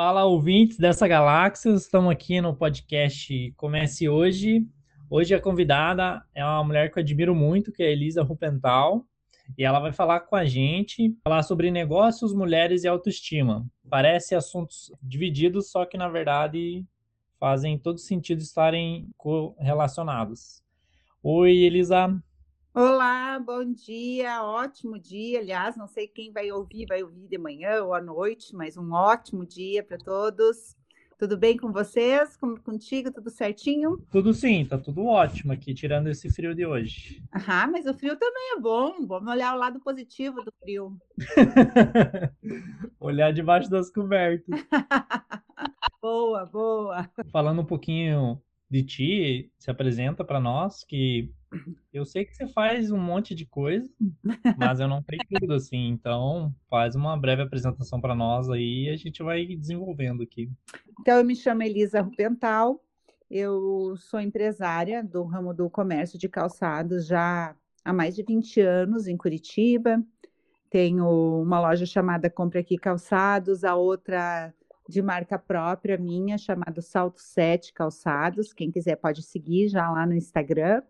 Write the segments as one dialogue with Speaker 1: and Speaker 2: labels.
Speaker 1: Fala, ouvintes dessa galáxia. Estamos aqui no podcast Comece Hoje. Hoje a convidada é uma mulher que eu admiro muito, que é a Elisa Rupental. E ela vai falar com a gente, falar sobre negócios, mulheres e autoestima. Parece assuntos divididos, só que na verdade fazem todo sentido estarem relacionados. Oi, Elisa.
Speaker 2: Olá, bom dia, ótimo dia. Aliás, não sei quem vai ouvir, vai ouvir de manhã ou à noite, mas um ótimo dia para todos. Tudo bem com vocês? Como contigo? Tudo certinho?
Speaker 1: Tudo sim, tá tudo ótimo aqui, tirando esse frio de hoje.
Speaker 2: Ah, mas o frio também é bom. Vamos olhar o lado positivo do frio.
Speaker 1: olhar debaixo das cobertas.
Speaker 2: boa, boa.
Speaker 1: Falando um pouquinho de ti, se apresenta para nós, que eu sei que você faz um monte de coisa, mas eu não sei tudo assim, então faz uma breve apresentação para nós aí e a gente vai desenvolvendo aqui.
Speaker 2: Então, eu me chamo Elisa Rupental, eu sou empresária do ramo do comércio de calçados já há mais de 20 anos em Curitiba. Tenho uma loja chamada Compre Aqui Calçados, a outra de marca própria minha, chamada Salto 7 Calçados. Quem quiser pode seguir já lá no Instagram.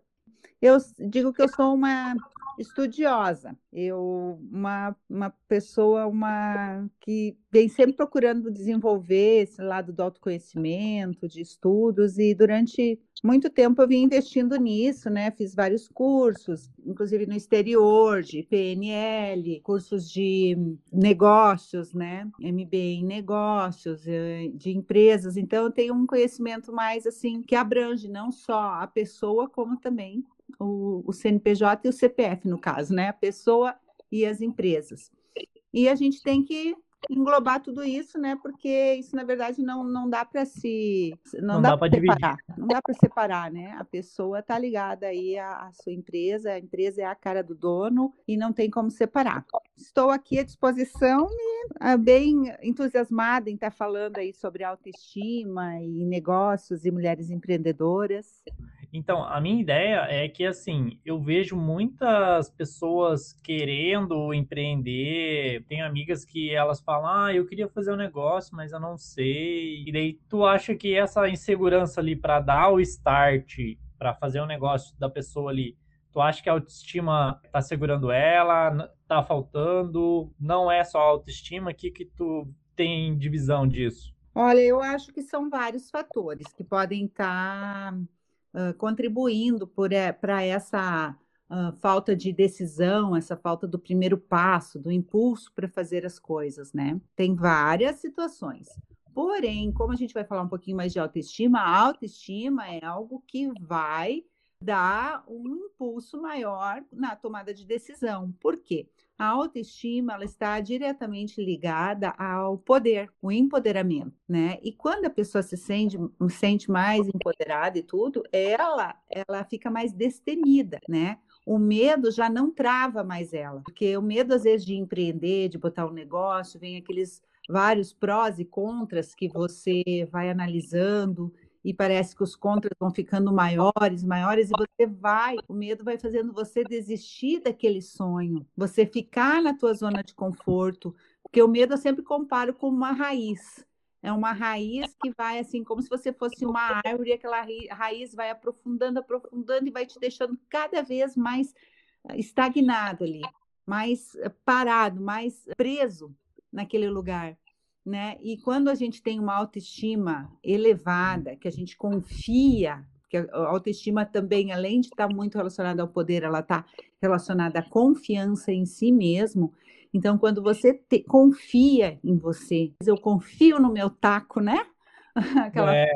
Speaker 2: Eu digo que eu sou uma estudiosa, eu uma, uma pessoa uma que vem sempre procurando desenvolver esse lado do autoconhecimento, de estudos e durante muito tempo eu vim investindo nisso, né? Fiz vários cursos, inclusive no exterior, de PNL, cursos de negócios, né? MBA em negócios, eh, de empresas. Então eu tenho um conhecimento mais assim que abrange não só a pessoa como também o, o CNPJ e o CPF, no caso, né? A pessoa e as empresas. E a gente tem que englobar tudo isso, né? Porque isso, na verdade, não, não dá para se. Não, não dá, dá para separar. Não dá para separar, né? A pessoa está ligada aí à, à, sua empresa, a empresa é a cara do dono e não tem como separar. Estou aqui à disposição e ah, bem entusiasmada em estar falando aí sobre autoestima e negócios e mulheres empreendedoras.
Speaker 1: Então, a minha ideia é que, assim, eu vejo muitas pessoas querendo empreender. Tenho amigas que elas falam, ah, eu queria fazer um negócio, mas eu não sei. E daí tu acha que essa insegurança ali para dar o start, para fazer um negócio da pessoa ali, tu acha que a autoestima tá segurando ela, tá faltando? Não é só autoestima? O que que tu tem divisão disso?
Speaker 2: Olha, eu acho que são vários fatores que podem estar... Tá contribuindo para essa uh, falta de decisão, essa falta do primeiro passo, do impulso para fazer as coisas, né? Tem várias situações. Porém, como a gente vai falar um pouquinho mais de autoestima, a autoestima é algo que vai dar um impulso maior na tomada de decisão. Por quê? A autoestima ela está diretamente ligada ao poder, o empoderamento, né? E quando a pessoa se sente, sente mais empoderada e tudo, ela ela fica mais destemida, né? O medo já não trava mais ela, porque o medo às vezes de empreender, de botar um negócio, vem aqueles vários prós e contras que você vai analisando e parece que os contras vão ficando maiores, maiores, e você vai, o medo vai fazendo você desistir daquele sonho, você ficar na tua zona de conforto, porque o medo eu sempre comparo com uma raiz. É uma raiz que vai assim, como se você fosse uma árvore, aquela raiz vai aprofundando, aprofundando e vai te deixando cada vez mais eh, estagnado ali, mais eh, parado, mais preso naquele lugar né? E quando a gente tem uma autoestima elevada, que a gente confia, que a autoestima também, além de estar muito relacionada ao poder, ela está relacionada à confiança em si mesmo. Então, quando você te, confia em você, eu confio no meu taco, né? Aquela... É.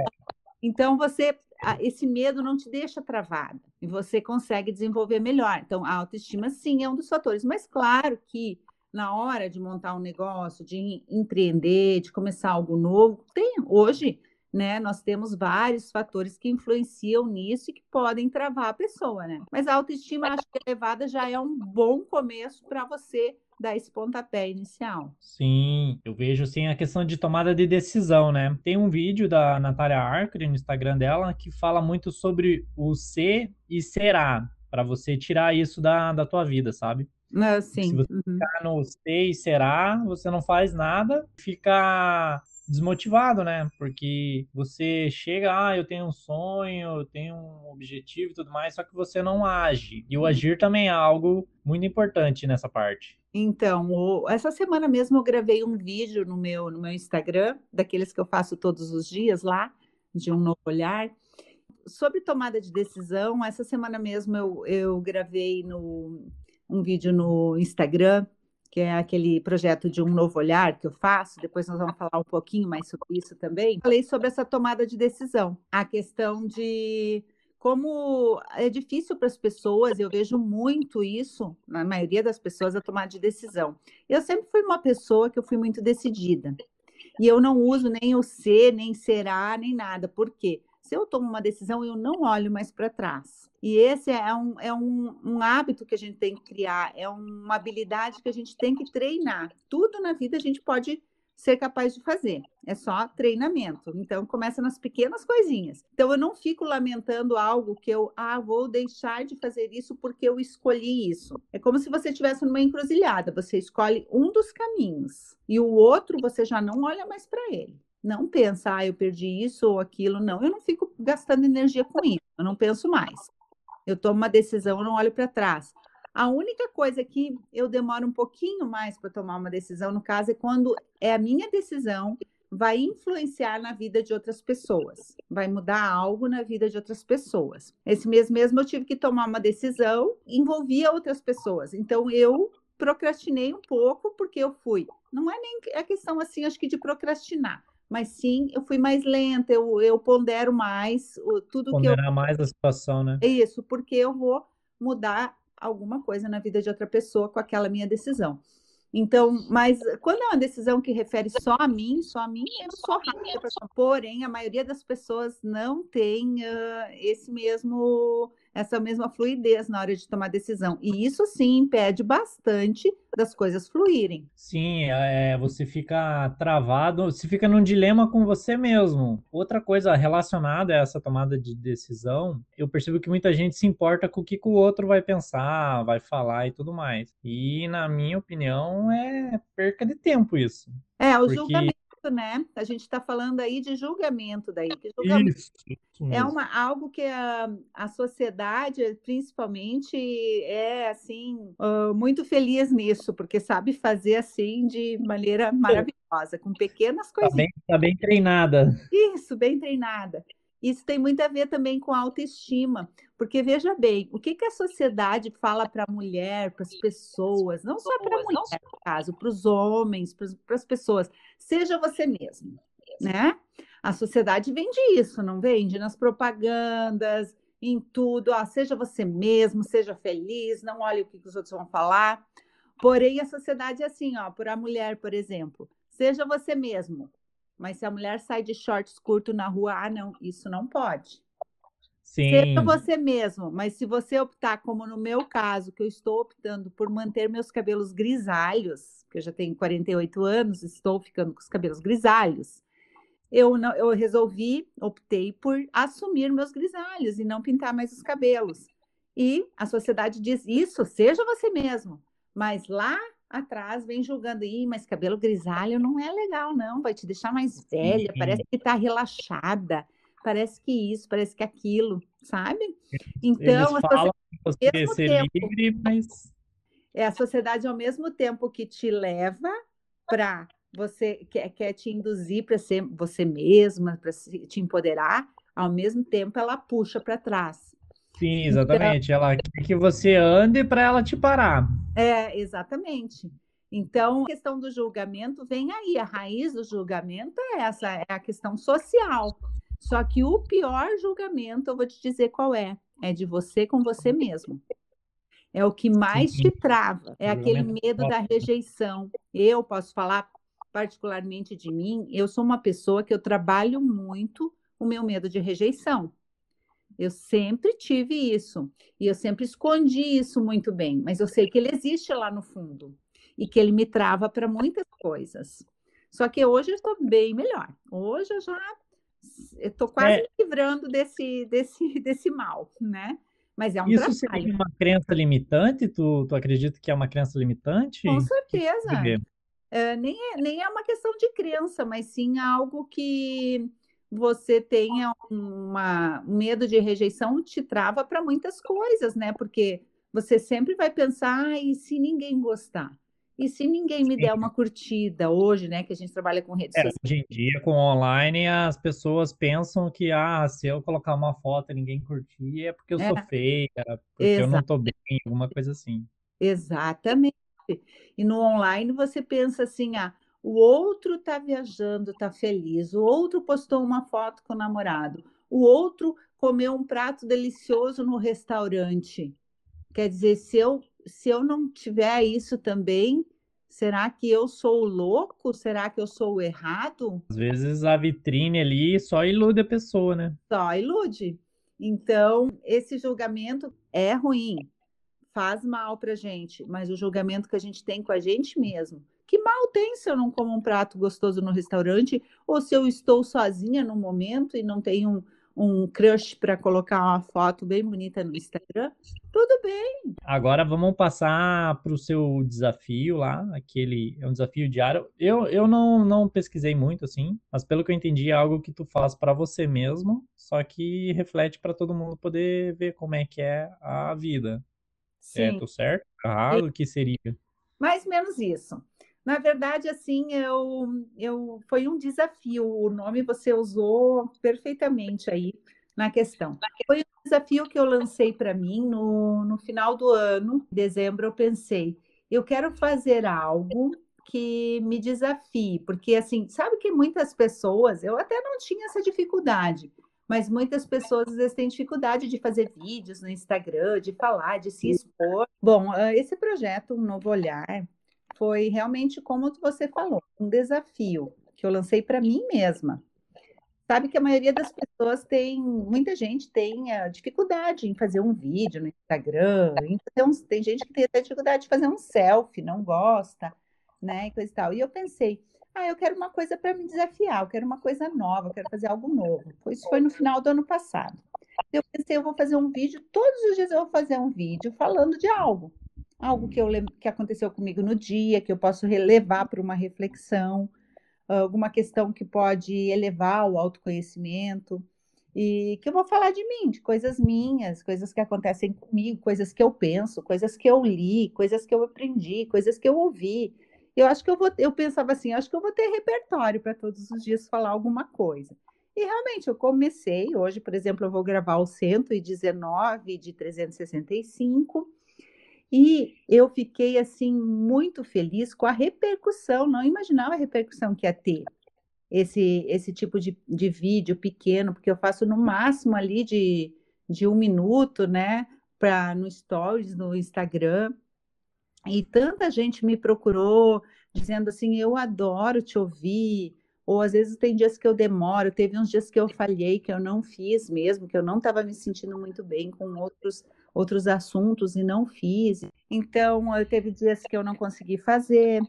Speaker 2: Então, você esse medo não te deixa travada e você consegue desenvolver melhor. Então, a autoestima, sim, é um dos fatores. Mas, claro que na hora de montar um negócio, de empreender, de começar algo novo, tem hoje, né? Nós temos vários fatores que influenciam nisso e que podem travar a pessoa, né? Mas a autoestima acho que elevada já é um bom começo para você dar esse pontapé inicial.
Speaker 1: Sim, eu vejo sim a questão de tomada de decisão, né? Tem um vídeo da Natália Arcre no Instagram dela que fala muito sobre o ser e será, para você tirar isso da, da tua vida, sabe?
Speaker 2: Ah, sim.
Speaker 1: Se você
Speaker 2: Uhum.
Speaker 1: ficar no sei, será, você não faz nada, fica desmotivado, né? Porque você chega, ah, eu tenho um sonho, eu tenho um objetivo e tudo mais, só que você não age. E o agir também é algo muito importante nessa parte.
Speaker 2: Então, o- essa semana mesmo eu gravei um vídeo no meu, no meu Instagram, daqueles que eu faço todos os dias lá, de um novo olhar. Sobre tomada de decisão, essa semana mesmo eu, eu gravei no, um vídeo no Instagram, que é aquele projeto de um novo olhar que eu faço. Depois nós vamos falar um pouquinho mais sobre isso também. Falei sobre essa tomada de decisão, a questão de como é difícil para as pessoas, eu vejo muito isso na maioria das pessoas, a tomada de decisão. Eu sempre fui uma pessoa que eu fui muito decidida. E eu não uso nem o ser, nem será, nem nada. Por quê? Se eu tomo uma decisão, eu não olho mais para trás. E esse é, um, é um, um hábito que a gente tem que criar, é uma habilidade que a gente tem que treinar. Tudo na vida a gente pode ser capaz de fazer. É só treinamento. Então, começa nas pequenas coisinhas. Então, eu não fico lamentando algo que eu, ah, vou deixar de fazer isso porque eu escolhi isso. É como se você estivesse numa encruzilhada. Você escolhe um dos caminhos e o outro você já não olha mais para ele. Não pensa, ah, eu perdi isso ou aquilo. Não, eu não fico gastando energia com isso. Eu não penso mais. Eu tomo uma decisão, não olho para trás. A única coisa que eu demoro um pouquinho mais para tomar uma decisão, no caso, é quando é a minha decisão vai influenciar na vida de outras pessoas, vai mudar algo na vida de outras pessoas. Esse mês mesmo eu tive que tomar uma decisão, envolvia outras pessoas. Então eu procrastinei um pouco porque eu fui. Não é nem a questão assim, acho que de procrastinar, mas sim eu fui mais lenta, eu, eu pondero mais o, tudo que eu
Speaker 1: Ponderar mais a situação, né?
Speaker 2: é isso, porque eu vou mudar alguma coisa na vida de outra pessoa com aquela minha decisão. Então, mas quando é uma decisão que refere só a mim, só a mim, eu sou rápida. Porém, a maioria das pessoas não tem uh, esse mesmo essa mesma fluidez na hora de tomar decisão. E isso sim impede bastante das coisas fluírem.
Speaker 1: Sim, é, você fica travado, você fica num dilema com você mesmo. Outra coisa relacionada a essa tomada de decisão, eu percebo que muita gente se importa com o que, que o outro vai pensar, vai falar e tudo mais. E, na minha opinião, é perca de tempo isso.
Speaker 2: É, o
Speaker 1: Porque-
Speaker 2: julgamento, né? A gente está falando aí de julgamento daí. que julgamento
Speaker 1: Isso, isso
Speaker 2: É uma, algo que a, a sociedade, principalmente, é assim ah, muito feliz nisso, porque sabe fazer assim de maneira maravilhosa, com pequenas
Speaker 1: Tá
Speaker 2: coisinhas.
Speaker 1: bem, tá bem treinada.
Speaker 2: Isso, bem treinada. Isso tem muito a ver também com autoestima, porque veja bem, o que, que a sociedade fala para a mulher, para as pessoas, não só para a mulher, no caso, para os homens, para as pessoas, seja você mesmo, né? A sociedade vende isso, não vende? Nas propagandas, em tudo, ó, seja você mesmo, seja feliz, não olhe o que, que os outros vão falar. Porém, a sociedade é assim, ó, para a mulher, por exemplo, seja você mesmo. Mas se a mulher sai de shorts curto na rua, ah, não, isso não pode.
Speaker 1: Sim,
Speaker 2: Seja você mesmo, mas se você optar, como no meu caso, que eu estou optando por manter meus cabelos grisalhos, que eu já tenho 48 anos, estou ficando com os cabelos grisalhos, eu, não, eu resolvi, optei por assumir meus grisalhos e não pintar mais os cabelos. E a sociedade diz isso, seja você mesmo. Mas lá atrás vem julgando, Ih, mas cabelo grisalho não é legal, não, vai te deixar mais velha,
Speaker 1: Sim.
Speaker 2: parece que tá relaxada, parece que isso, parece que aquilo, sabe?
Speaker 1: Eles
Speaker 2: Então, a
Speaker 1: falam que você ser
Speaker 2: tempo.
Speaker 1: livre, mas
Speaker 2: é a sociedade ao mesmo tempo que te leva para você quer, quer te induzir para ser você mesma, para te empoderar, ao mesmo tempo ela puxa para trás.
Speaker 1: Sim, exatamente. Ela quer que você ande para ela te parar.
Speaker 2: É, exatamente. Então, a questão do julgamento vem aí, a raiz do julgamento é essa, é a questão social. Só que o pior julgamento, eu vou te dizer qual é, é de você com você mesmo. É o que mais
Speaker 1: Sim.
Speaker 2: te trava, é aquele medo da rejeição. Eu posso falar particularmente de mim, eu sou uma pessoa que eu trabalho muito o meu medo de rejeição. Eu sempre tive isso e eu sempre escondi isso muito bem, mas eu sei que ele existe lá no fundo e que ele me trava para muitas coisas. Só que hoje eu estou bem melhor. Hoje eu já estou quase
Speaker 1: É.
Speaker 2: me livrando desse, desse, desse mal, né? mas é um
Speaker 1: Isso seria
Speaker 2: trabalho.
Speaker 1: uma crença limitante? Tu, tu acredita que é uma crença limitante?
Speaker 2: Com certeza. Eh, nem é nem é uma questão de crença, mas sim algo que você tenha uma um medo de rejeição te trava para muitas coisas, né, porque você sempre vai pensar: "Ah, e se ninguém gostar? E se ninguém me der
Speaker 1: Sim.
Speaker 2: uma curtida?" Hoje, né, que a gente trabalha com redes
Speaker 1: É,
Speaker 2: sociais.
Speaker 1: hoje em dia, com online, as pessoas pensam que, ah, se eu colocar uma foto e ninguém curtir, é porque eu
Speaker 2: É,
Speaker 1: sou feia, porque eu não tô bem, alguma coisa assim.
Speaker 2: exatamente. E no online você pensa assim: "Ah, o outro está viajando, está feliz, o outro postou uma foto com o namorado, o outro comeu um prato delicioso no restaurante". Quer dizer, se eu se eu não tiver isso também, será que eu sou o louco? Será que eu sou o errado?
Speaker 1: Às vezes a vitrine ali só ilude a pessoa, né?
Speaker 2: Só ilude. Então, esse julgamento é ruim, faz mal pra gente, mas o julgamento que a gente tem com a gente mesmo. Que mal tem se eu não como um prato gostoso no restaurante ou se eu estou sozinha no momento e não tenho um um crush para colocar uma foto bem bonita no Instagram? Tudo bem.
Speaker 1: Agora vamos passar para o seu desafio lá, aquele é um desafio diário. Eu, eu não, não pesquisei muito assim, mas pelo que eu entendi é algo que tu faz para você mesmo, só que reflete para todo mundo poder ver como é que é a vida. É,
Speaker 2: Sim.
Speaker 1: tô certo? Errado? O que seria?
Speaker 2: Mais ou menos isso. Na verdade, assim, eu, eu foi um desafio. O nome você usou perfeitamente aí na questão. Foi um desafio que eu lancei para mim no, no final do ano, em dezembro, eu pensei, eu quero fazer algo que me desafie, porque assim, sabe que muitas pessoas, eu até não tinha essa dificuldade, mas muitas pessoas às vezes têm dificuldade de fazer vídeos no Instagram, de falar, de se expor. Bom, ah, esse projeto, Um Novo Olhar, foi realmente como você falou, um desafio que eu lancei para mim mesma. Sabe que a maioria das pessoas tem, muita gente tem a dificuldade em fazer um vídeo no Instagram, tem gente que tem até dificuldade de fazer um selfie, não gosta, né, e coisa e tal. E eu pensei, ah, eu quero uma coisa para me desafiar, eu quero uma coisa nova, eu quero fazer algo novo. Pois foi no final do ano passado. Eu pensei, eu vou fazer um vídeo, todos os dias eu vou fazer um vídeo falando de algo algo que, eu, que aconteceu comigo no dia, que eu posso relevar para uma reflexão, alguma questão que pode elevar o autoconhecimento, e que eu vou falar de mim, de coisas minhas, coisas que acontecem comigo, coisas que eu penso, coisas que eu li, coisas que eu aprendi, coisas que eu ouvi. Eu acho que eu vou, eu pensava assim, acho que eu vou ter repertório para todos os dias falar alguma coisa. E realmente eu comecei, hoje, por exemplo, eu vou gravar o 119 de 365 e eu fiquei assim muito feliz com a repercussão, não imaginava a repercussão que ia ter esse, esse tipo de, de vídeo pequeno, porque eu faço no máximo ali de, de um minuto, né? Pra, no Stories, no Instagram. E tanta gente me procurou dizendo assim: eu adoro te ouvir. Ou às vezes tem dias que eu demoro, teve uns dias que eu falhei, que eu não fiz mesmo, que eu não estava me sentindo muito bem com outros outros assuntos e não fiz. Então, teve dias que eu não consegui fazer,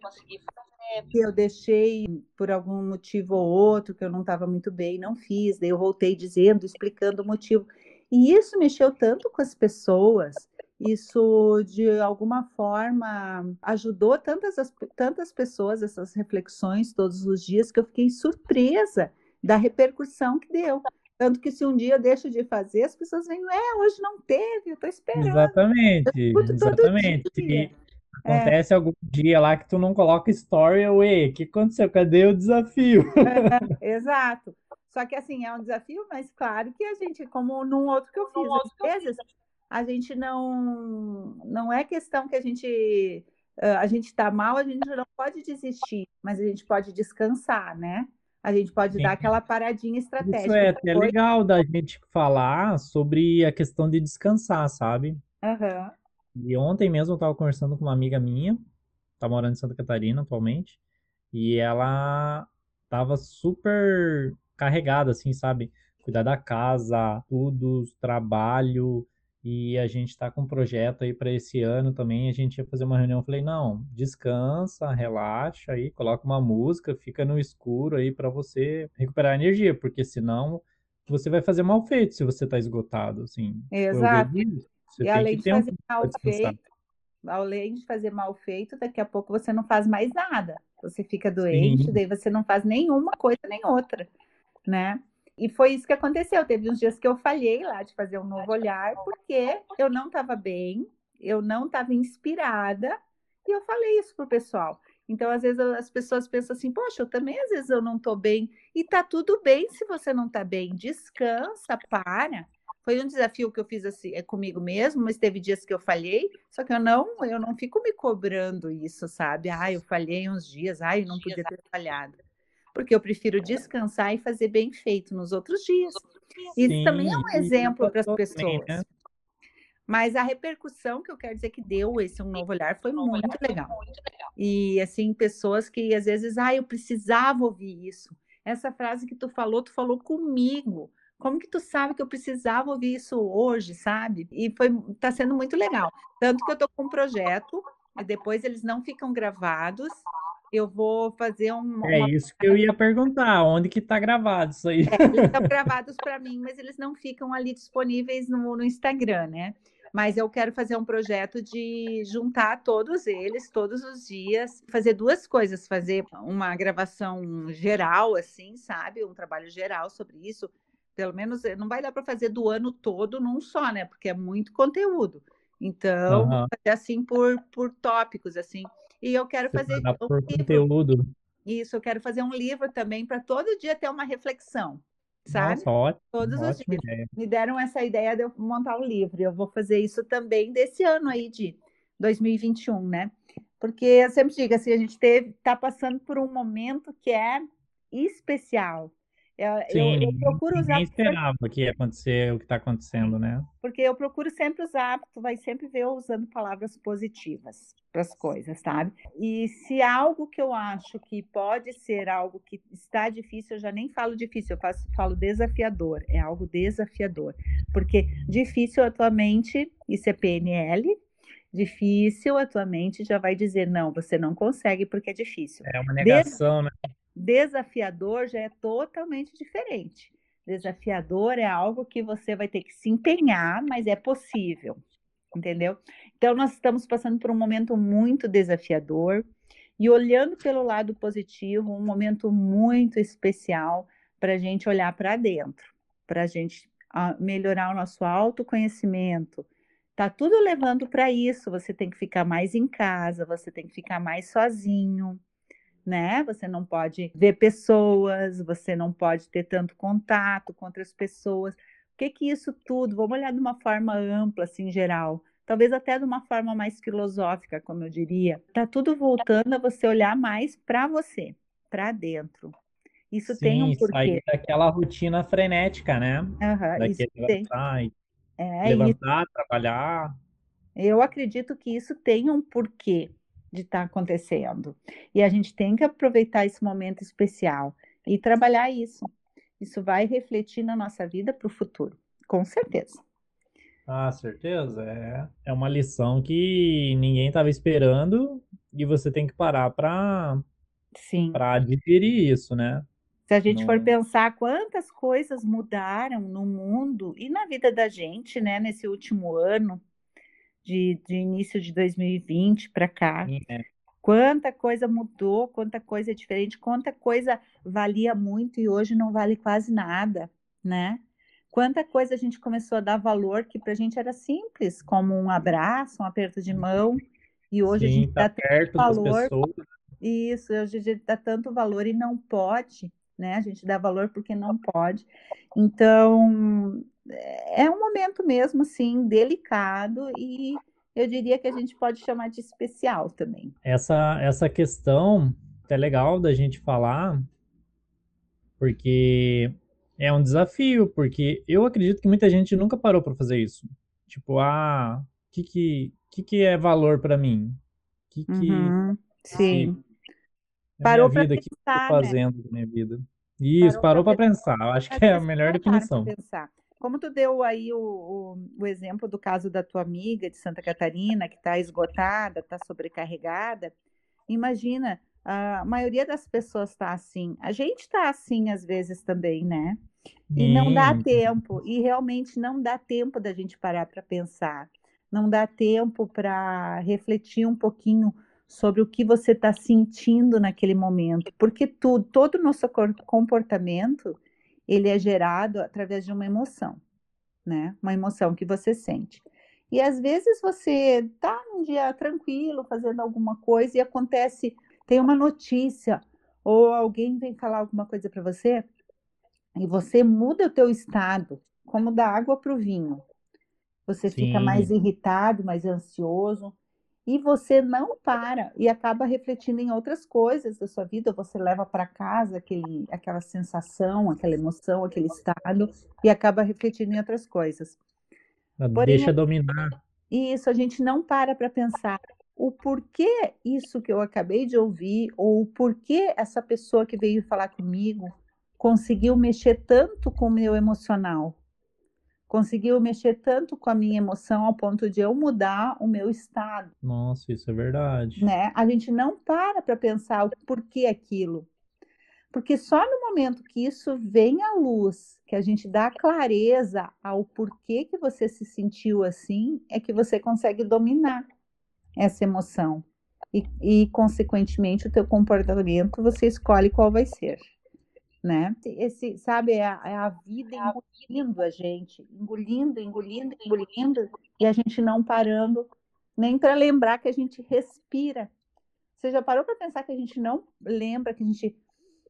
Speaker 2: que eu deixei por algum motivo ou outro, que eu não estava muito bem, não fiz. Daí eu voltei dizendo, explicando o motivo. E isso mexeu tanto com as pessoas, isso de alguma forma ajudou tantas, tantas pessoas, essas reflexões todos os dias, que eu fiquei surpresa da repercussão que deu. Tanto que se um dia eu deixo de fazer, as pessoas vêm, é, hoje não teve, eu tô esperando.
Speaker 1: Exatamente, exatamente.
Speaker 2: dia.
Speaker 1: Acontece algum dia lá que tu não coloca story, ué, o que aconteceu? Cadê o desafio?
Speaker 2: Exato. Só que assim, é um desafio, mas claro que a gente, como num outro que eu fiz, às vezes a gente não não é questão que a gente a gente está mal, a gente não pode desistir, mas a gente pode descansar, né? A gente pode
Speaker 1: Sim.
Speaker 2: dar aquela paradinha estratégica.
Speaker 1: Isso é até
Speaker 2: depois.
Speaker 1: legal da gente falar sobre a questão de descansar, sabe?
Speaker 2: Aham.
Speaker 1: E ontem mesmo eu estava conversando com uma amiga minha, tá morando em Santa Catarina atualmente, e ela tava super carregada, assim, sabe? Cuidar da casa, tudo, trabalho, e a gente tá com um projeto aí para esse ano também. A gente ia fazer uma reunião. Eu falei, não, descansa, relaxa aí, coloca uma música, fica no escuro aí para você recuperar energia, porque senão você vai fazer mal feito se você tá esgotado, assim. Foi o que eu
Speaker 2: Exato.
Speaker 1: Você
Speaker 2: e além de
Speaker 1: um
Speaker 2: fazer mal feito, além de fazer mal feito, daqui a pouco você não faz mais nada. Você fica doente,
Speaker 1: Sim,
Speaker 2: daí você não faz nenhuma coisa nem outra, né? E foi isso que aconteceu. Teve uns dias que eu falhei lá de fazer um novo olhar, porque eu não estava bem, eu não estava inspirada, e eu falei isso pro pessoal. Então, às vezes, as pessoas pensam assim, poxa, eu também às vezes eu não estou bem, e tá tudo bem se você não está bem. Descansa, para. Foi um desafio que eu fiz assim, é comigo mesmo, mas teve dias que eu falhei, só que eu não, eu não fico me cobrando isso, sabe? Ah, eu falhei uns dias, ah, eu não podia ter falhado. Porque eu prefiro descansar e fazer bem feito nos outros dias. Isso também é um exemplo para as
Speaker 1: também,
Speaker 2: pessoas.
Speaker 1: né?
Speaker 2: Mas a repercussão que eu quero dizer que deu esse um novo olhar foi muito legal. E assim, pessoas que às vezes, ah, eu precisava ouvir isso. Essa frase que tu falou, tu falou comigo. Como que tu sabe que eu precisava ouvir isso hoje, sabe? E foi, tá sendo muito legal. Tanto que eu tô com um projeto, e depois eles não ficam gravados. Eu vou fazer um-
Speaker 1: É
Speaker 2: uma
Speaker 1: isso que eu ia perguntar, onde que tá gravado isso aí?
Speaker 2: É, eles estão gravados para mim, mas eles não ficam ali disponíveis no, no Instagram, né? Mas eu quero fazer um projeto de juntar todos eles, todos os dias, fazer duas coisas: fazer uma gravação geral, assim, sabe? Um trabalho geral sobre isso. Pelo menos eh, não vai dar para fazer do ano todo num só, né? Porque é muito conteúdo. Então, fazer assim por, por tópicos, assim. E eu quero fazer
Speaker 1: separar
Speaker 2: um
Speaker 1: conteúdo.
Speaker 2: Isso, eu quero fazer um livro também para todo dia ter uma reflexão, sabe?
Speaker 1: Nossa, ótimo,
Speaker 2: Todos os dias.
Speaker 1: ideia.
Speaker 2: Me deram essa ideia de eu montar um livro. Eu vou fazer isso também desse ano aí de 2021, né? Porque eu sempre digo assim, a gente teve, tá passando por um momento que é especial. Eu, eu,
Speaker 1: Sim,
Speaker 2: eu
Speaker 1: ninguém,
Speaker 2: procuro usar
Speaker 1: ninguém esperava que ia acontecer o que está acontecendo, né?
Speaker 2: porque eu procuro sempre usar, tu vai sempre ver eu usando palavras positivas para as coisas, sabe? E se algo que eu acho que pode ser algo que está difícil, eu já nem falo difícil, eu faço, falo desafiador, é algo desafiador. Porque difícil a tua mente, isso é PNL, difícil a tua mente já vai dizer, não, você não consegue porque é difícil.
Speaker 1: É uma
Speaker 2: Des-
Speaker 1: negação, né?
Speaker 2: Desafiador já é totalmente diferente. Desafiador é algo que você vai ter que se empenhar, mas é possível, entendeu? Então, nós estamos passando por um momento muito desafiador e olhando pelo lado positivo, um momento muito especial para a gente olhar para dentro, para a gente ah, melhorar o nosso autoconhecimento. Tá tudo levando para isso. Você tem que ficar mais em casa, você tem que ficar mais sozinho né? Você não pode ver pessoas, você não pode ter tanto contato com outras pessoas. O que que isso tudo? Vamos olhar de uma forma ampla, assim, geral. Talvez até de uma forma mais filosófica, como eu diria. Tá tudo voltando a você olhar mais para você, para dentro. Isso tem um
Speaker 1: Sim, sair
Speaker 2: porquê.
Speaker 1: daquela rotina frenética, né?
Speaker 2: Isso
Speaker 1: Daquele
Speaker 2: tem.
Speaker 1: levantar, e-
Speaker 2: É isso.
Speaker 1: levantar, trabalhar.
Speaker 2: Eu acredito que isso tem um porquê de estar acontecendo. E a gente tem que aproveitar esse momento especial e trabalhar isso. Isso vai refletir na nossa vida para o futuro, com certeza.
Speaker 1: Ah, certeza. É, é uma lição que ninguém estava esperando e você tem que parar para para digerir isso, né?
Speaker 2: Se a gente for
Speaker 1: Não,
Speaker 2: pensar quantas coisas mudaram no mundo e na vida da gente, né, nesse último ano, de, de início de 2020 para cá,
Speaker 1: é,
Speaker 2: quanta coisa mudou, quanta coisa é diferente, quanta coisa valia muito e hoje não vale quase nada, né? Quanta coisa a gente começou a dar valor que para a gente era simples, como um abraço, um aperto de mão, e hoje a
Speaker 1: sim,
Speaker 2: gente
Speaker 1: tá
Speaker 2: dá tanto valor. Isso, hoje a gente dá tanto valor e não pode, né? A gente dá valor porque não pode. Então, é um momento mesmo, assim, delicado e eu diria que a gente pode chamar de especial também.
Speaker 1: Essa, essa questão é legal da gente falar, porque é um desafio, porque eu acredito que muita gente nunca parou para fazer isso. Tipo, ah, o que que, que que é valor para mim? O que que
Speaker 2: Uhum, sim.
Speaker 1: é minha
Speaker 2: Parou para
Speaker 1: o que que eu tô
Speaker 2: pensar, né?
Speaker 1: fazendo da minha vida? Isso,
Speaker 2: Parou
Speaker 1: parou
Speaker 2: para
Speaker 1: para pensar. Eu acho que é a melhor definição.
Speaker 2: pensar. Como tu deu aí o, o, o exemplo do caso da tua amiga de Santa Catarina, que está esgotada, está sobrecarregada, imagina, a maioria das pessoas está assim. A gente está assim às vezes também, né? E não dá tempo, e realmente não dá tempo da gente parar para pensar. não dá tempo para refletir um pouquinho sobre o que você está sentindo naquele momento, porque tudo, todo o nosso comportamento ele é gerado através de uma emoção, né? Uma emoção que você sente. E às vezes você está num dia tranquilo, fazendo alguma coisa e acontece, tem uma notícia ou alguém vem falar alguma coisa para você e você muda o teu estado, como da água para o vinho. Você Sim. fica mais irritado, mais ansioso, e você não para e acaba refletindo em outras coisas da sua vida, você leva para casa aquele, aquela sensação, aquela emoção, aquele estado e acaba refletindo em outras coisas.
Speaker 1: Porém, Deixa dominar.
Speaker 2: Isso, a gente não para para pensar o porquê isso que eu acabei de ouvir ou o porquê essa pessoa que veio falar comigo conseguiu mexer tanto com o meu emocional conseguiu mexer tanto com a minha emoção ao ponto de eu mudar o meu estado.
Speaker 1: Nossa, isso é verdade.
Speaker 2: Né? A gente não para para pensar o porquê aquilo. Porque só no momento que isso vem à luz, que a gente dá clareza ao porquê que você se sentiu assim, é que você consegue dominar essa emoção. E, e consequentemente, o teu comportamento, você escolhe qual vai ser né? Esse, sabe, é a, é a, vida engolindo a gente, engolindo, engolindo, engolindo, e a gente não parando nem para lembrar que a gente respira. Você já parou para pensar que a gente não lembra que a gente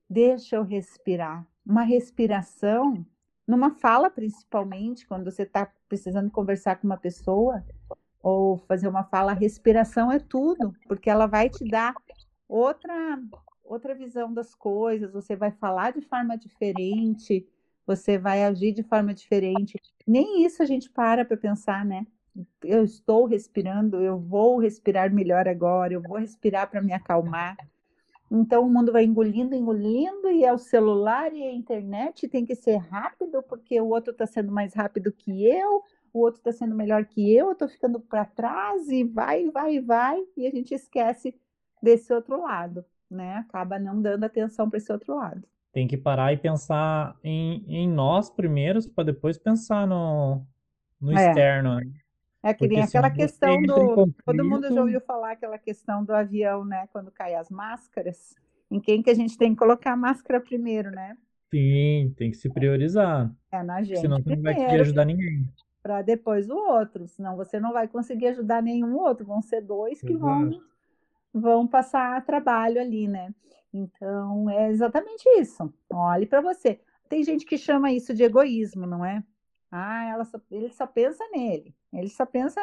Speaker 2: deixa eu respirar? Uma respiração, numa fala principalmente, quando você está precisando conversar com uma pessoa ou fazer uma fala, a respiração é tudo, porque ela vai te dar outra outra visão das coisas, você vai falar de forma diferente, você vai agir de forma diferente. Nem isso a gente para para pensar, né? Eu estou respirando, eu vou respirar melhor agora, eu vou respirar para me acalmar. Então o mundo vai engolindo, engolindo, e é o celular e a internet tem que ser rápido, porque o outro está sendo mais rápido que eu, o outro está sendo melhor que eu, eu estou ficando para trás, e vai, vai, vai, e a gente esquece desse outro lado né? Acaba não dando atenção para esse outro lado.
Speaker 1: Tem que parar e pensar em, em nós primeiros para depois pensar no, no é. externo. Né?
Speaker 2: É que nem aquela questão do. Conflito... Todo mundo já ouviu falar aquela questão do avião, né? Quando cai as máscaras. Em quem que a gente tem que colocar a máscara primeiro, né?
Speaker 1: Sim, tem que se priorizar.
Speaker 2: É na gente.
Speaker 1: Senão você não vai conseguir ajudar ninguém.
Speaker 2: Para depois o outro. Senão você não vai conseguir ajudar nenhum outro. Vão ser dois que Exato. vão vão passar trabalho ali, né? Então, é exatamente isso. Olhe para você. Tem gente que chama isso de egoísmo, não é? Ah, ela só, ele só pensa nele. Ele só pensa.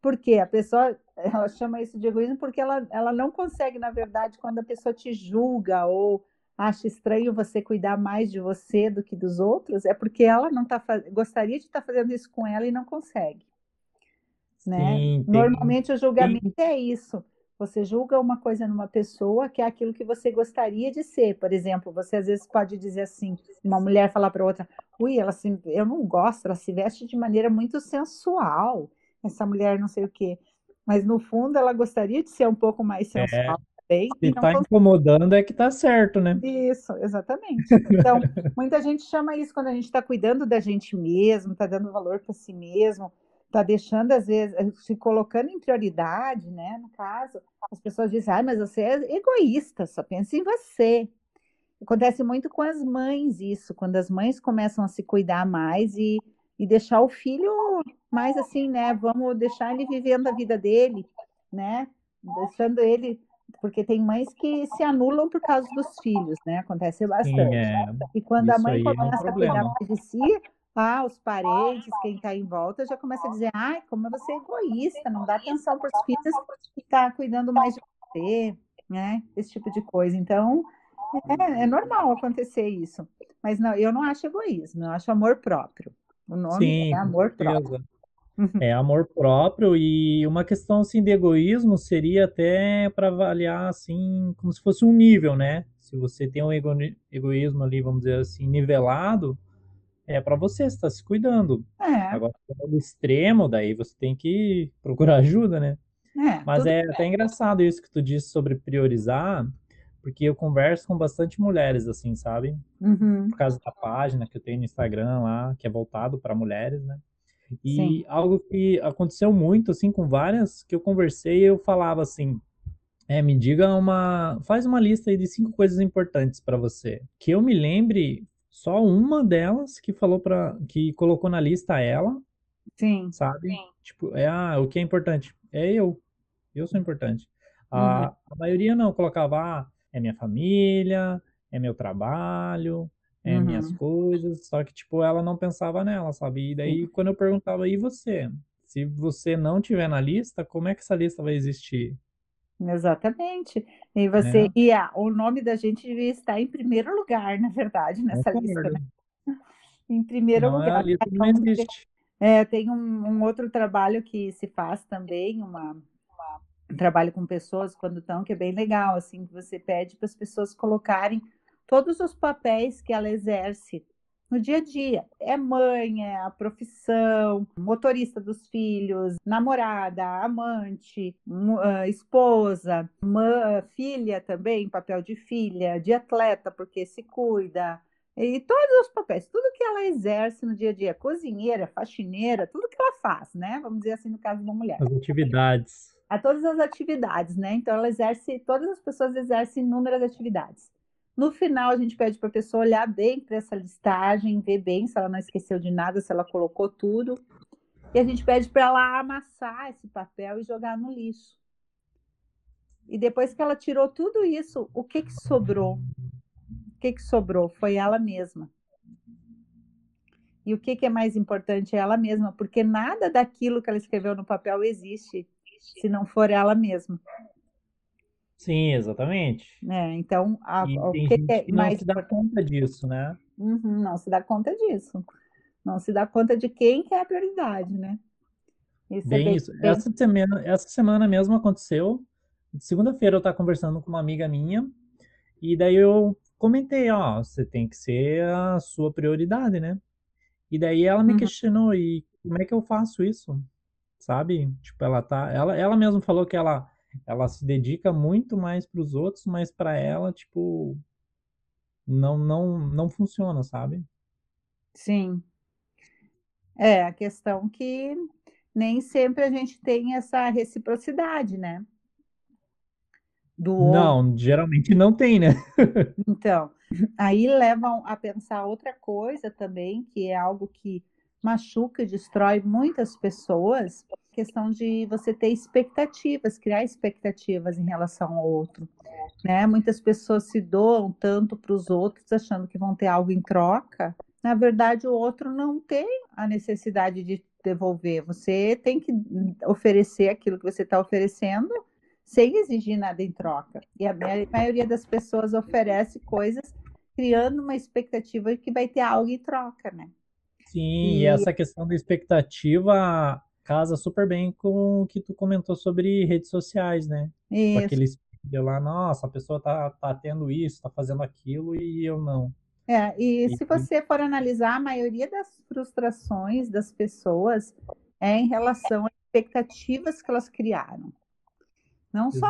Speaker 2: Porque a pessoa ela chama isso de egoísmo porque ela, ela não consegue, na verdade, quando a pessoa te julga ou acha estranho você cuidar mais de você do que dos outros, é porque ela não tá gostaria de estar tá fazendo isso com ela e não consegue. Né? Sim, Normalmente o julgamento é isso você julga uma coisa numa pessoa que é aquilo que você gostaria de ser. Por exemplo, você às vezes pode dizer assim, uma mulher falar para outra, ui, ela se, eu não gosto, ela se veste de maneira muito sensual. Essa mulher não sei o quê. Mas no fundo ela gostaria de ser um pouco mais é, sensual. É.
Speaker 1: Também, se está incomodando é que está certo, né?
Speaker 2: Isso, exatamente. Então, muita gente chama isso quando a gente está cuidando da gente mesmo, está dando valor para si mesmo, está deixando, às vezes, eh, se colocando em prioridade, né? No caso, as pessoas dizem, ah, mas você é egoísta, só pensa em você. Acontece muito com as mães isso, quando as mães começam a se cuidar mais e, e deixar o filho mais assim, né? Vamos deixar ele vivendo a vida dele, né? Deixando ele porque tem mães que se anulam por causa dos filhos, né? Acontece bastante. Sim, é. E quando a mãe começa é um a cuidar mais de si, ah, os parentes, quem está em volta, já começa a dizer, ai, como você é egoísta, não dá atenção para os filhos está cuidando mais de você, né? Esse tipo de coisa. Então, é, é, normal acontecer isso. Mas não, eu não acho egoísmo, eu acho amor próprio. O nome Sim, é amor próprio.
Speaker 1: Uhum. É amor próprio e uma questão assim de egoísmo seria até para avaliar assim como se fosse um nível, né? Se você tem um ego egoísmo ali, vamos dizer assim, nivelado, é para você, você está se cuidando. É. Agora, no extremo, daí você tem que procurar ajuda, né? É, Mas é bem. até engraçado isso que tu disse sobre priorizar, porque eu converso com bastante mulheres, assim, sabe? Uhum. Por causa da página que eu tenho no Instagram lá, que é voltado para mulheres, né? E Sim. algo que aconteceu muito, assim, com várias que eu conversei, eu falava assim, é, me diga uma, faz uma lista aí de cinco coisas importantes para você. Que eu me lembre, só uma delas que falou para, que colocou na lista ela,
Speaker 2: Sim.
Speaker 1: sabe? Sim. Tipo, é, ah, o que é importante? É eu. Eu sou importante. A, uhum. a maioria não, colocava, ah, é minha família, é meu trabalho, é uhum. minhas coisas, só que, tipo, ela não pensava nela, sabe? E daí, Sim. quando eu perguntava, e você? Se você não tiver na lista, como é que essa lista vai existir?
Speaker 2: Exatamente. E você é. ia, o nome da gente devia estar em primeiro lugar, na verdade, nessa lista, né? Em primeiro não, lugar. A lista não existe. É, tem um, um, outro trabalho que se faz também, uma, uma, um trabalho com pessoas quando estão, que é bem legal, assim, que você pede para as pessoas colocarem todos os papéis que ela exerce no dia a dia. É mãe, é a profissão, motorista dos filhos, namorada, amante, uh, esposa, mãe, filha também, papel de filha, de atleta, porque se cuida. E todos os papéis, tudo que ela exerce no dia a dia, cozinheira, faxineira, tudo que ela faz, né? Vamos dizer assim, no caso de uma mulher.
Speaker 1: As atividades.
Speaker 2: A todas as atividades, né? Então, ela exerce, todas as pessoas exercem inúmeras atividades. No final, a gente pede para a pessoa olhar bem para essa listagem, ver bem se ela não esqueceu de nada, se ela colocou tudo. E a gente pede para ela amassar esse papel e jogar no lixo. E depois que ela tirou tudo isso, o que, que sobrou? O que, que sobrou? Foi ela mesma. E o que, que é mais importante? É ela mesma, porque nada daquilo que ela escreveu no papel existe se não for ela mesma.
Speaker 1: Sim, exatamente.
Speaker 2: É, então, a,
Speaker 1: e o que, que é que mais não se dá conta disso, né?
Speaker 2: Uhum, não se dá conta disso. Não se dá conta de quem que é a prioridade, né?
Speaker 1: Isso bem, é bem isso. Bem... Essa, semana, essa semana mesmo aconteceu. Segunda-feira eu estava conversando com uma amiga minha e daí eu comentei, ó, você tem que ser a sua prioridade, né? E daí ela me uhum. questionou, e como é que eu faço isso? Sabe? Tipo, ela tá, ela, ela mesma falou que ela, ela se dedica muito mais para os outros, mas para ela, tipo, não, não, não funciona, sabe?
Speaker 2: Sim. É, a questão que nem sempre a gente tem essa reciprocidade, né?
Speaker 1: do Não, geralmente não tem, né?
Speaker 2: Então, aí levam a pensar outra coisa também, que é algo que machuca e destrói muitas pessoas, questão de você ter expectativas, criar expectativas em relação ao outro. Né? Muitas pessoas se doam tanto para os outros, achando que vão ter algo em troca. Na verdade, o outro não tem a necessidade de devolver. Você tem que oferecer aquilo que você está oferecendo sem exigir nada em troca. E a maioria das pessoas oferece coisas criando uma expectativa de que vai ter algo em troca, né?
Speaker 1: Sim, e, e essa questão da expectativa casa super bem com o que tu comentou sobre redes sociais, né? Isso. aquele espelho lá, nossa, a pessoa tá, tá tendo isso, tá fazendo aquilo e eu não.
Speaker 2: É, e, e se você for analisar, a maioria das frustrações das pessoas é em relação às expectativas que elas criaram. Não só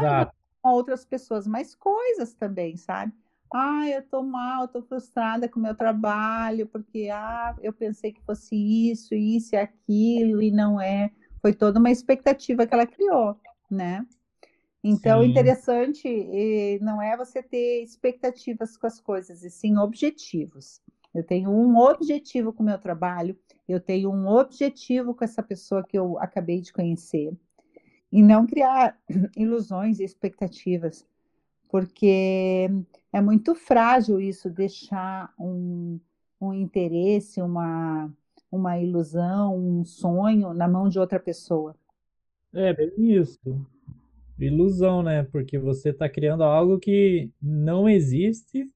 Speaker 2: com outras pessoas, mas coisas também, sabe? Ah, eu tô mal, eu tô frustrada com o meu trabalho, porque ah, eu pensei que fosse isso, isso e aquilo, e não é. Foi toda uma expectativa que ela criou, né? Então, sim. interessante não é você ter expectativas com as coisas, e sim objetivos. Eu tenho um objetivo com o meu trabalho, eu tenho um objetivo com essa pessoa que eu acabei de conhecer e não criar ilusões e expectativas, porque é muito frágil isso, deixar um, um interesse, uma, uma ilusão, um sonho na mão de outra pessoa.
Speaker 1: É, bem isso. Ilusão, né? Porque você está criando algo que não existe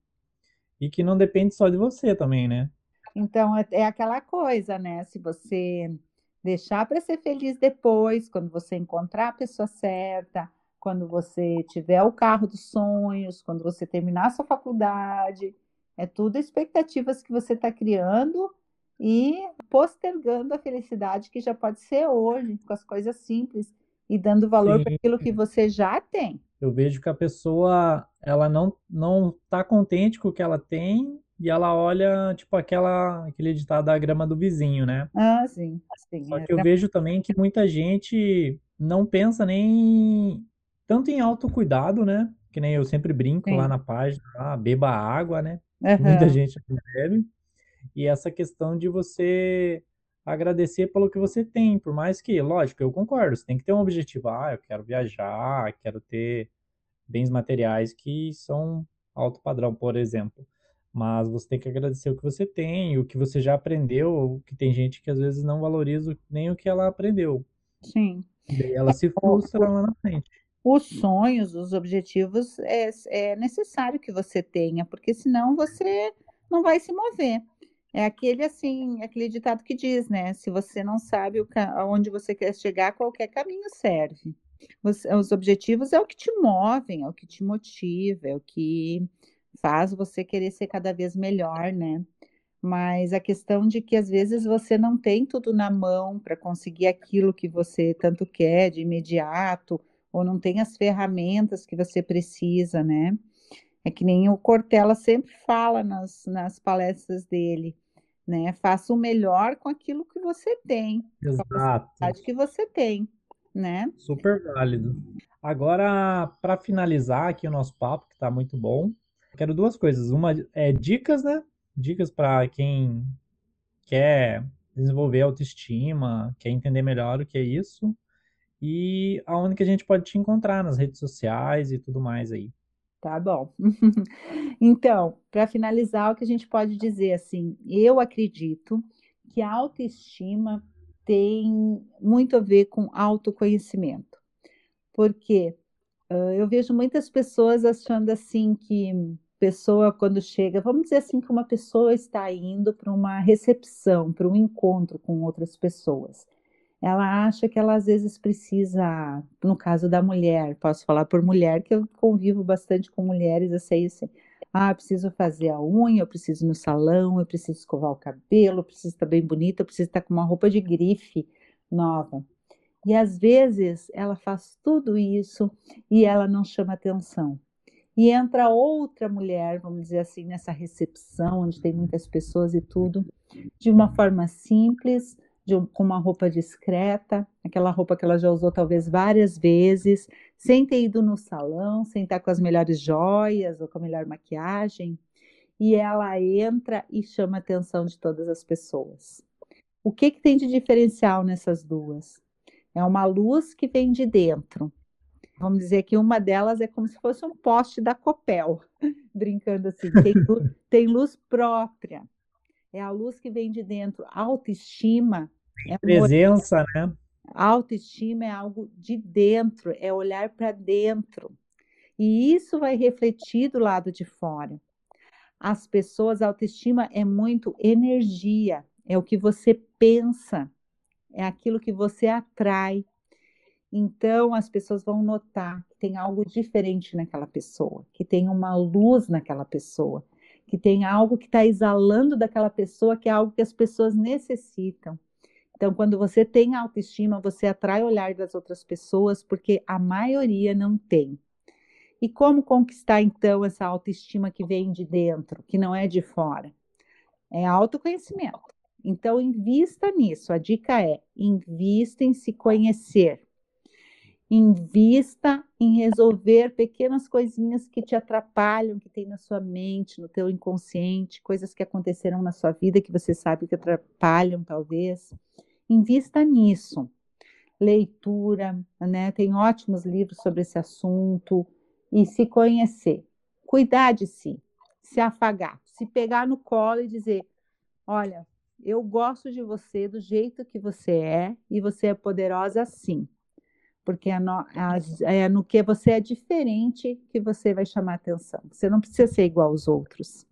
Speaker 1: e que não depende só de você também, né?
Speaker 2: Então, é, é aquela coisa, né? Se você deixar para ser feliz depois, quando você encontrar a pessoa certa, quando você tiver o carro dos sonhos, quando você terminar a sua faculdade. É tudo expectativas que você está criando e postergando a felicidade que já pode ser hoje, com as coisas simples e dando valor para aquilo que você já tem.
Speaker 1: Eu vejo que a pessoa ela não não está contente com o que ela tem e ela olha, tipo, aquela, aquele ditado da grama do vizinho, né?
Speaker 2: Ah, sim, sim.
Speaker 1: Só
Speaker 2: é
Speaker 1: que eu vejo também que muita gente não pensa nem tanto em autocuidado, né? Que nem eu sempre brinco lá
Speaker 2: Sim.
Speaker 1: na página, ah, beba água, né? Muita
Speaker 2: Aham,
Speaker 1: gente não bebe. E essa questão de você agradecer pelo que você tem, por mais que, lógico, eu concordo, você tem que ter um objetivo. Ah, eu quero viajar, quero ter bens materiais que são alto padrão, por exemplo. Mas você tem que agradecer o que você tem, o que você já aprendeu, que tem gente que às vezes não valoriza nem o que ela aprendeu.
Speaker 2: sim.
Speaker 1: E ela se
Speaker 2: O-
Speaker 1: frustra lá na frente.
Speaker 2: Os sonhos, os objetivos, é, é necessário que você tenha, porque senão você não vai se mover. É aquele assim, aquele ditado que diz, né? Se você não sabe aonde você quer chegar, qualquer caminho serve. Os, os objetivos é o que te movem, é o que te motiva, é o que faz você querer ser cada vez melhor, né? Mas a questão de que às vezes você não tem tudo na mão para conseguir aquilo que você tanto quer de imediato, ou não tem as ferramentas que você precisa, né? É que nem o Cortella sempre fala nas, nas palestras dele, né? Faça o melhor com aquilo que você tem, com a
Speaker 1: Exato,
Speaker 2: que você tem, né?
Speaker 1: super válido. Agora, para finalizar aqui o nosso papo, que está muito bom, quero duas coisas. Uma é dicas, né? Dicas para quem quer desenvolver autoestima, quer entender melhor o que é isso, e aonde que a gente pode te encontrar nas redes sociais e tudo mais aí.
Speaker 2: Tá bom. Então, para finalizar, o que a gente pode dizer assim, eu acredito que a autoestima tem muito a ver com autoconhecimento, porque ah, eu vejo muitas pessoas achando assim que pessoa quando chega, vamos dizer assim que uma pessoa está indo para uma recepção, para um encontro com outras pessoas. Ela acha que ela às vezes precisa, no caso da mulher, posso falar por mulher, que eu convivo bastante com mulheres, eu sei assim, ah, preciso fazer a unha, eu preciso ir no salão, eu preciso escovar o cabelo, eu preciso estar bem bonita, eu preciso estar com uma roupa de grife nova. E às vezes ela faz tudo isso e ela não chama atenção. E entra outra mulher, vamos dizer assim, nessa recepção, onde tem muitas pessoas e tudo, de uma forma simples, de com uma roupa discreta, aquela roupa que ela já usou talvez várias vezes, sem ter ido no salão, sem estar com as melhores joias ou com a melhor maquiagem, e ela entra e chama a atenção de todas as pessoas. O que que tem de diferencial nessas duas? É uma luz que vem de dentro. Vamos dizer que uma delas é como se fosse um poste da Copel, brincando assim, tem luz, tem luz própria. É a luz que vem de dentro. Autoestima é um olhar,
Speaker 1: Presença, né?
Speaker 2: autoestima é algo de dentro, é olhar para dentro. E isso vai refletir do lado de fora. As pessoas, a autoestima é muito energia, é o que você pensa, é aquilo que você atrai. Então, as pessoas vão notar que tem algo diferente naquela pessoa, que tem uma luz naquela pessoa, que tem algo que está exalando daquela pessoa, que é algo que as pessoas necessitam. Então, quando você tem autoestima, você atrai o olhar das outras pessoas, porque a maioria não tem. E como conquistar, então, essa autoestima que vem de dentro, que não é de fora? É autoconhecimento. Então, invista nisso. A dica é: invista em se conhecer. Invista em resolver pequenas coisinhas que te atrapalham, que tem na sua mente, no teu inconsciente, coisas que aconteceram na sua vida que você sabe que atrapalham, talvez. Invista nisso. Leitura, né? Tem ótimos livros sobre esse assunto. E se conhecer. Cuidar de si. Se afagar. Se pegar no colo e dizer: Olha, eu gosto de você do jeito que você é e você é poderosa sim porque é no, é no, que você é diferente que você vai chamar atenção. Você não precisa ser igual aos outros.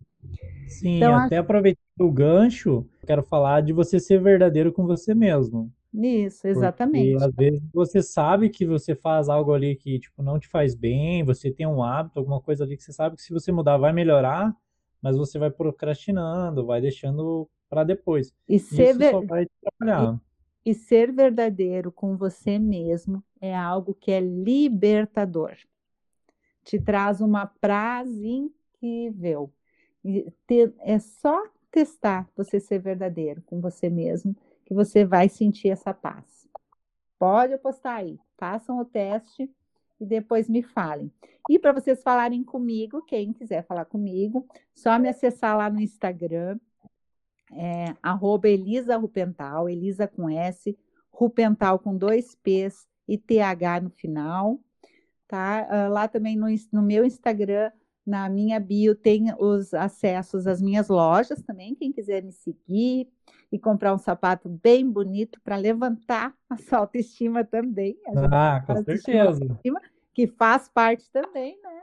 Speaker 1: Sim,
Speaker 2: Então,
Speaker 1: até aproveitando o gancho, quero falar de você ser verdadeiro com você mesmo.
Speaker 2: isso,
Speaker 1: Porque
Speaker 2: exatamente.
Speaker 1: às vezes você sabe que você faz algo ali que tipo não te faz bem, você tem um hábito, alguma coisa ali que você sabe que se você mudar vai melhorar, mas você vai procrastinando, vai deixando para depois.
Speaker 2: E
Speaker 1: E
Speaker 2: ser,
Speaker 1: isso só
Speaker 2: ver,
Speaker 1: vai te atrapalhar.
Speaker 2: E ser verdadeiro com você mesmo é algo que é libertador. Te traz uma paz incrível. é só testar você ser verdadeiro com você mesmo, que você vai sentir essa paz. Pode apostar aí, façam o teste e depois me falem. E para vocês falarem comigo, quem quiser falar comigo, só me acessar lá no Instagram, é, arroba Elisa Rupental, Elisa com S, Rupental com dois P's e TH no final, tá? Uh, lá também no, no meu Instagram, na minha bio, tem os acessos às minhas lojas também, quem quiser me seguir e comprar um sapato bem bonito para levantar a sua autoestima também.
Speaker 1: Ah, com certeza.
Speaker 2: Que faz parte também, né?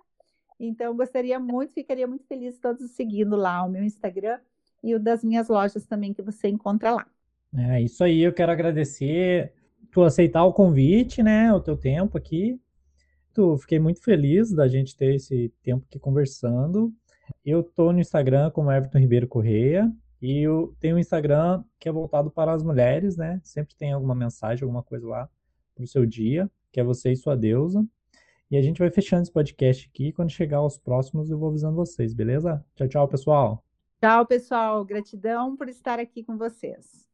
Speaker 2: Então, gostaria muito, ficaria muito feliz todos seguindo lá o meu Instagram e o das minhas lojas também que você encontra lá.
Speaker 1: É isso aí, eu quero agradecer tu aceitar o convite, né, o teu tempo aqui. Tu, fiquei muito feliz da gente ter esse tempo aqui conversando. Eu tô no Instagram como Everton Ribeiro Correia e eu tenho um Instagram que é voltado para as mulheres, né? Sempre tem alguma mensagem, alguma coisa lá pro seu dia, que é você e sua deusa. E a gente vai fechando esse podcast aqui. Quando chegar aos próximos, eu vou avisando vocês, beleza? Tchau, tchau, pessoal.
Speaker 2: Tchau, pessoal. Gratidão por estar aqui com vocês.